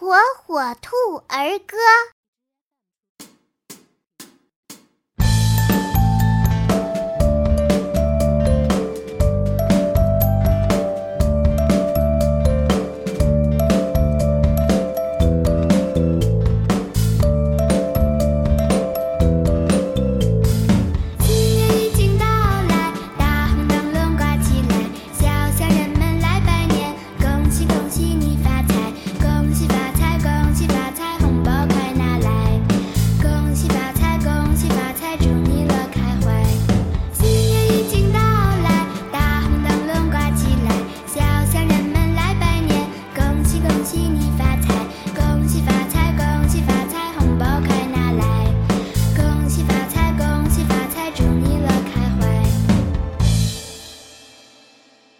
火火兔儿歌。新年已经到来大红灯笼挂起来小小人们来拜年恭喜恭喜你。